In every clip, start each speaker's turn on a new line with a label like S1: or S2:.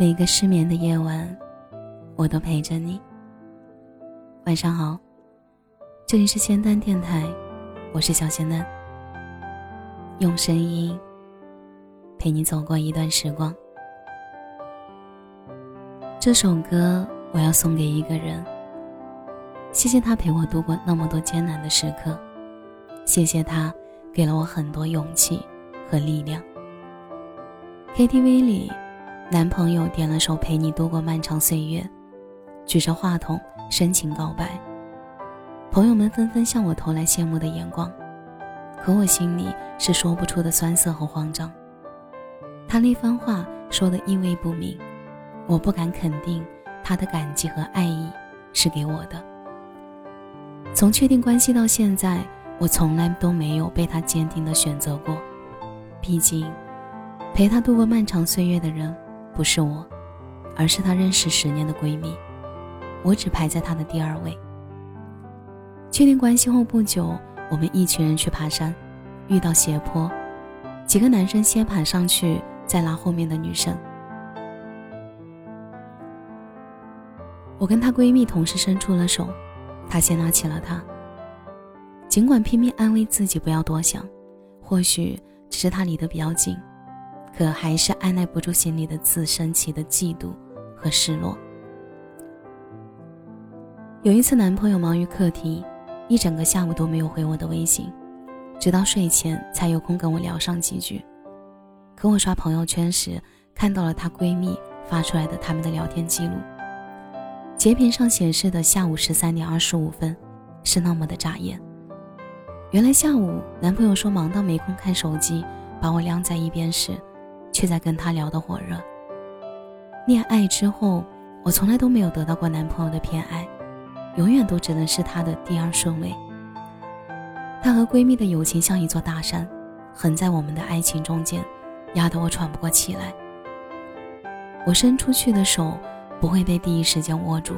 S1: 每个失眠的夜晚，我都陪着你。晚上好，这里是仙丹电台，我是小仙丹。用声音陪你走过一段时光。这首歌我要送给一个人，谢谢他陪我度过那么多艰难的时刻，谢谢他给了我很多勇气和力量。KTV 里。男朋友点了首《陪你度过漫长岁月》，举着话筒深情告白。朋友们纷纷向我投来羡慕的眼光，可我心里是说不出的酸涩和慌张。他那番话说的意味不明，我不敢肯定他的感激和爱意是给我的。从确定关系到现在，我从来都没有被他坚定的选择过。毕竟，陪他度过漫长岁月的人。不是我，而是她认识十年的闺蜜，我只排在她的第二位。确定关系后不久，我们一群人去爬山，遇到斜坡，几个男生先爬上去，再拉后面的女生。我跟她闺蜜同时伸出了手，她先拉起了她。尽管拼命安慰自己不要多想，或许只是她离得比较近。可还是按耐不住心里的自升起的嫉妒和失落。有一次，男朋友忙于课题，一整个下午都没有回我的微信，直到睡前才有空跟我聊上几句。可我刷朋友圈时，看到了她闺蜜发出来的他们的聊天记录，截屏上显示的下午十三点二十五分，是那么的扎眼。原来下午，男朋友说忙到没空看手机，把我晾在一边时。却在跟他聊得火热。恋爱之后，我从来都没有得到过男朋友的偏爱，永远都只能是他的第二顺位。她和闺蜜的友情像一座大山，横在我们的爱情中间，压得我喘不过气来。我伸出去的手不会被第一时间握住，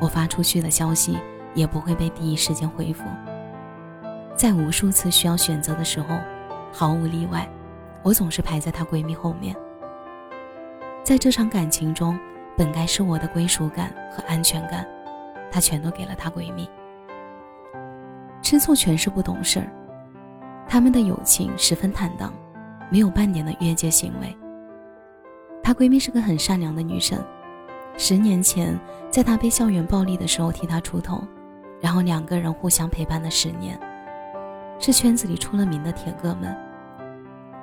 S1: 我发出去的消息也不会被第一时间回复。在无数次需要选择的时候，毫无例外。我总是排在她闺蜜后面，在这场感情中，本该是我的归属感和安全感，她全都给了她闺蜜。吃醋全是不懂事儿，他们的友情十分坦荡，没有半点的越界行为。她闺蜜是个很善良的女生，十年前在她被校园暴力的时候替她出头，然后两个人互相陪伴了十年，是圈子里出了名的铁哥们。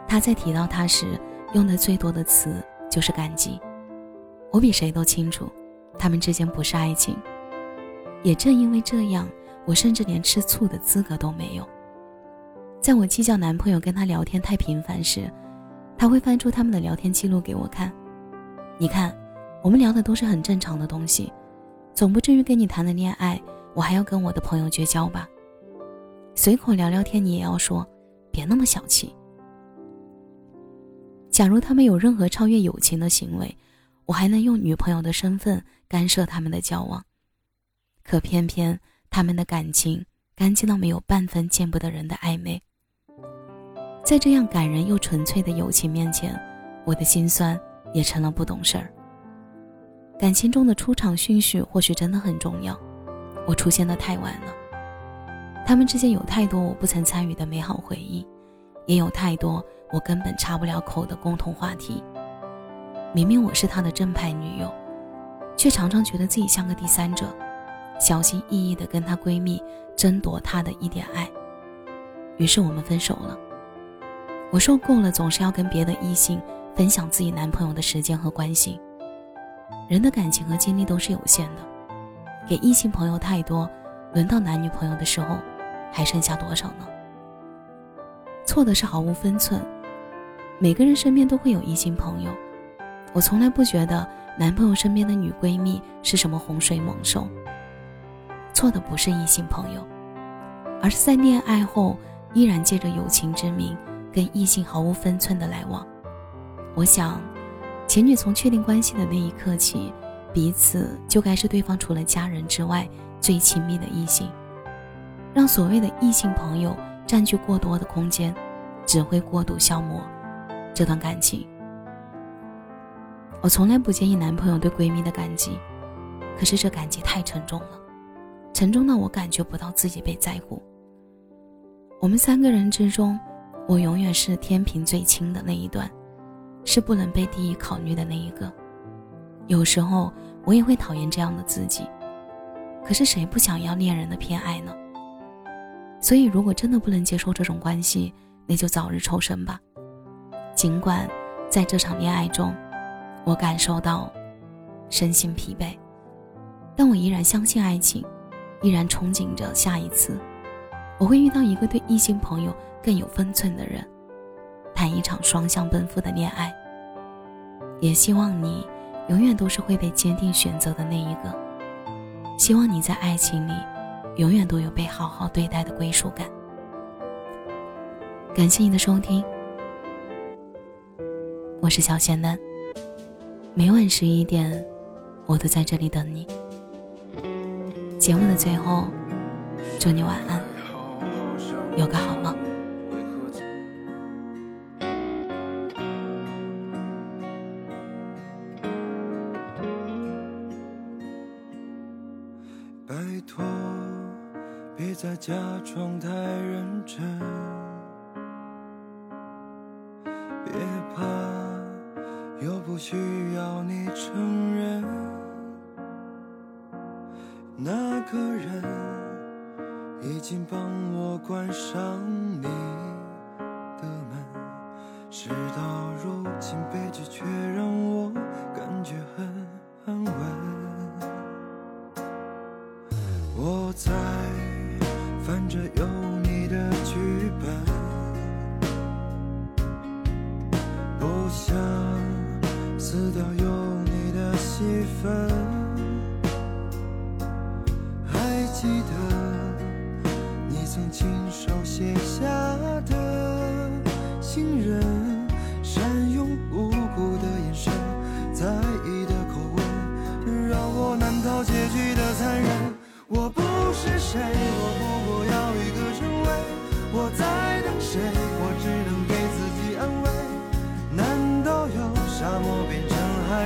S1: 他在提到他时用的最多的词就是感激。我比谁都清楚，他们之间不是爱情。也正因为这样，我甚至连吃醋的资格都没有。在我计较男朋友跟他聊天太频繁时，他会翻出他们的聊天记录给我看。你看，我们聊的都是很正常的东西，总不至于跟你谈了恋爱，我还要跟我的朋友绝交吧？随口聊聊天，你也要说，别那么小气。假如他们有任何超越友情的行为，我还能用女朋友的身份干涉他们的交往。可偏偏他们的感情干净到没有半分见不得人的暧昧。在这样感人又纯粹的友情面前，我的心酸也成了不懂事儿。感情中的出场顺序或许真的很重要，我出现的太晚了。他们之间有太多我不曾参与的美好回忆，也有太多。我根本插不了口的共同话题。明明我是他的正牌女友，却常常觉得自己像个第三者，小心翼翼地跟她闺蜜争夺她的一点爱。于是我们分手了。我受够了总是要跟别的异性分享自己男朋友的时间和关心。人的感情和精力都是有限的，给异性朋友太多，轮到男女朋友的时候，还剩下多少呢？错的是毫无分寸。每个人身边都会有异性朋友，我从来不觉得男朋友身边的女闺蜜是什么洪水猛兽。错的不是异性朋友，而是在恋爱后依然借着友情之名跟异性毫无分寸的来往。我想，情侣从确定关系的那一刻起，彼此就该是对方除了家人之外最亲密的异性，让所谓的异性朋友占据过多的空间，只会过度消磨。这段感情，我从来不介意男朋友对闺蜜的感激，可是这感激太沉重了，沉重到我感觉不到自己被在乎。我们三个人之中，我永远是天平最轻的那一段，是不能被第一考虑的那一个。有时候我也会讨厌这样的自己，可是谁不想要恋人的偏爱呢？所以，如果真的不能接受这种关系，那就早日抽身吧。尽管在这场恋爱中，我感受到身心疲惫，但我依然相信爱情，依然憧憬着下一次，我会遇到一个对异性朋友更有分寸的人，谈一场双向奔赴的恋爱。也希望你永远都是会被坚定选择的那一个，希望你在爱情里永远都有被好好对待的归属感。感谢你的收听，我是小仙嫩。每晚十一点，我都在这里等你。节目的最后，祝你晚安，
S2: 装太认真，别怕。又不需要你承认，那个人已经帮我关上你着有你的剧本，不想。撕掉有你的戏份，还记得你曾亲手写下的信任，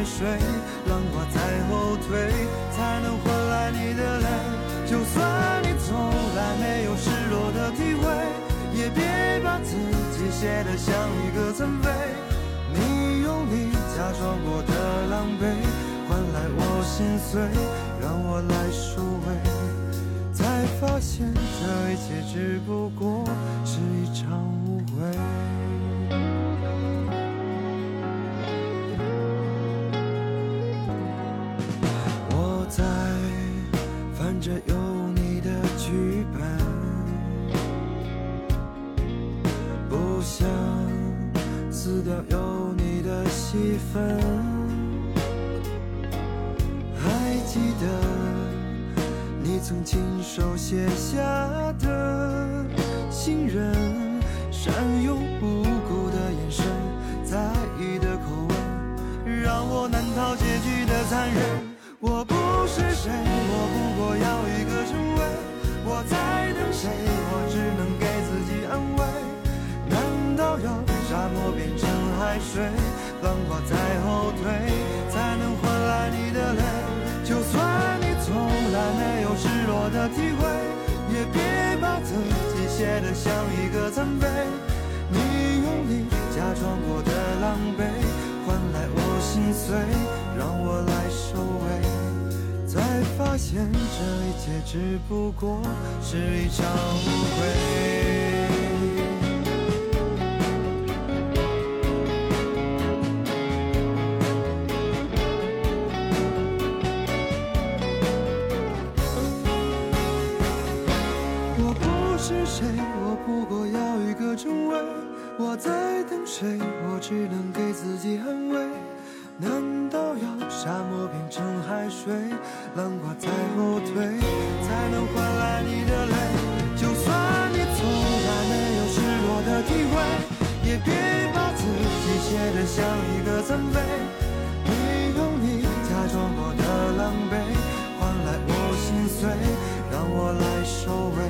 S2: 海水，浪花在后退，才能换来你的泪。就算你从来没有失落的体会，也别把自己写得像一个残废。你用力假装过的狼狈，换来我心碎，让我来收尾，才发现这一切只不过是一场误会。几分。还记得你曾亲手写下的信任，善用无辜的眼神，在意的口吻，让我难逃结局的残忍。我不是谁，我不过要一个称谓。我在等谁，我只能给自己安慰。难道要沙漠变成海水，浪花在后退，才能换来你的泪？就算你从来没有失落的体会，也别把自己写得像一个残废。你用力假装过的狼狈，换来我心碎，让我来收尾。才发现这一切只不过是一场误会。谁，我只能给自己安慰。难道要沙漠变成海水，浪花在后退，才能换来你的泪？就算你从来没有失落的体会，也别把自己写得像一个残废。你用你假装过的狼狈，换来我心碎，让我来收尾，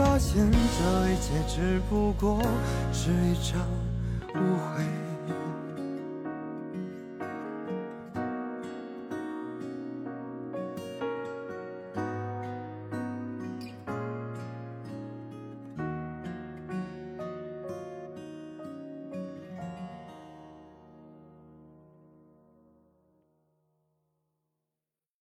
S2: 发现这一切只不过是一场误会。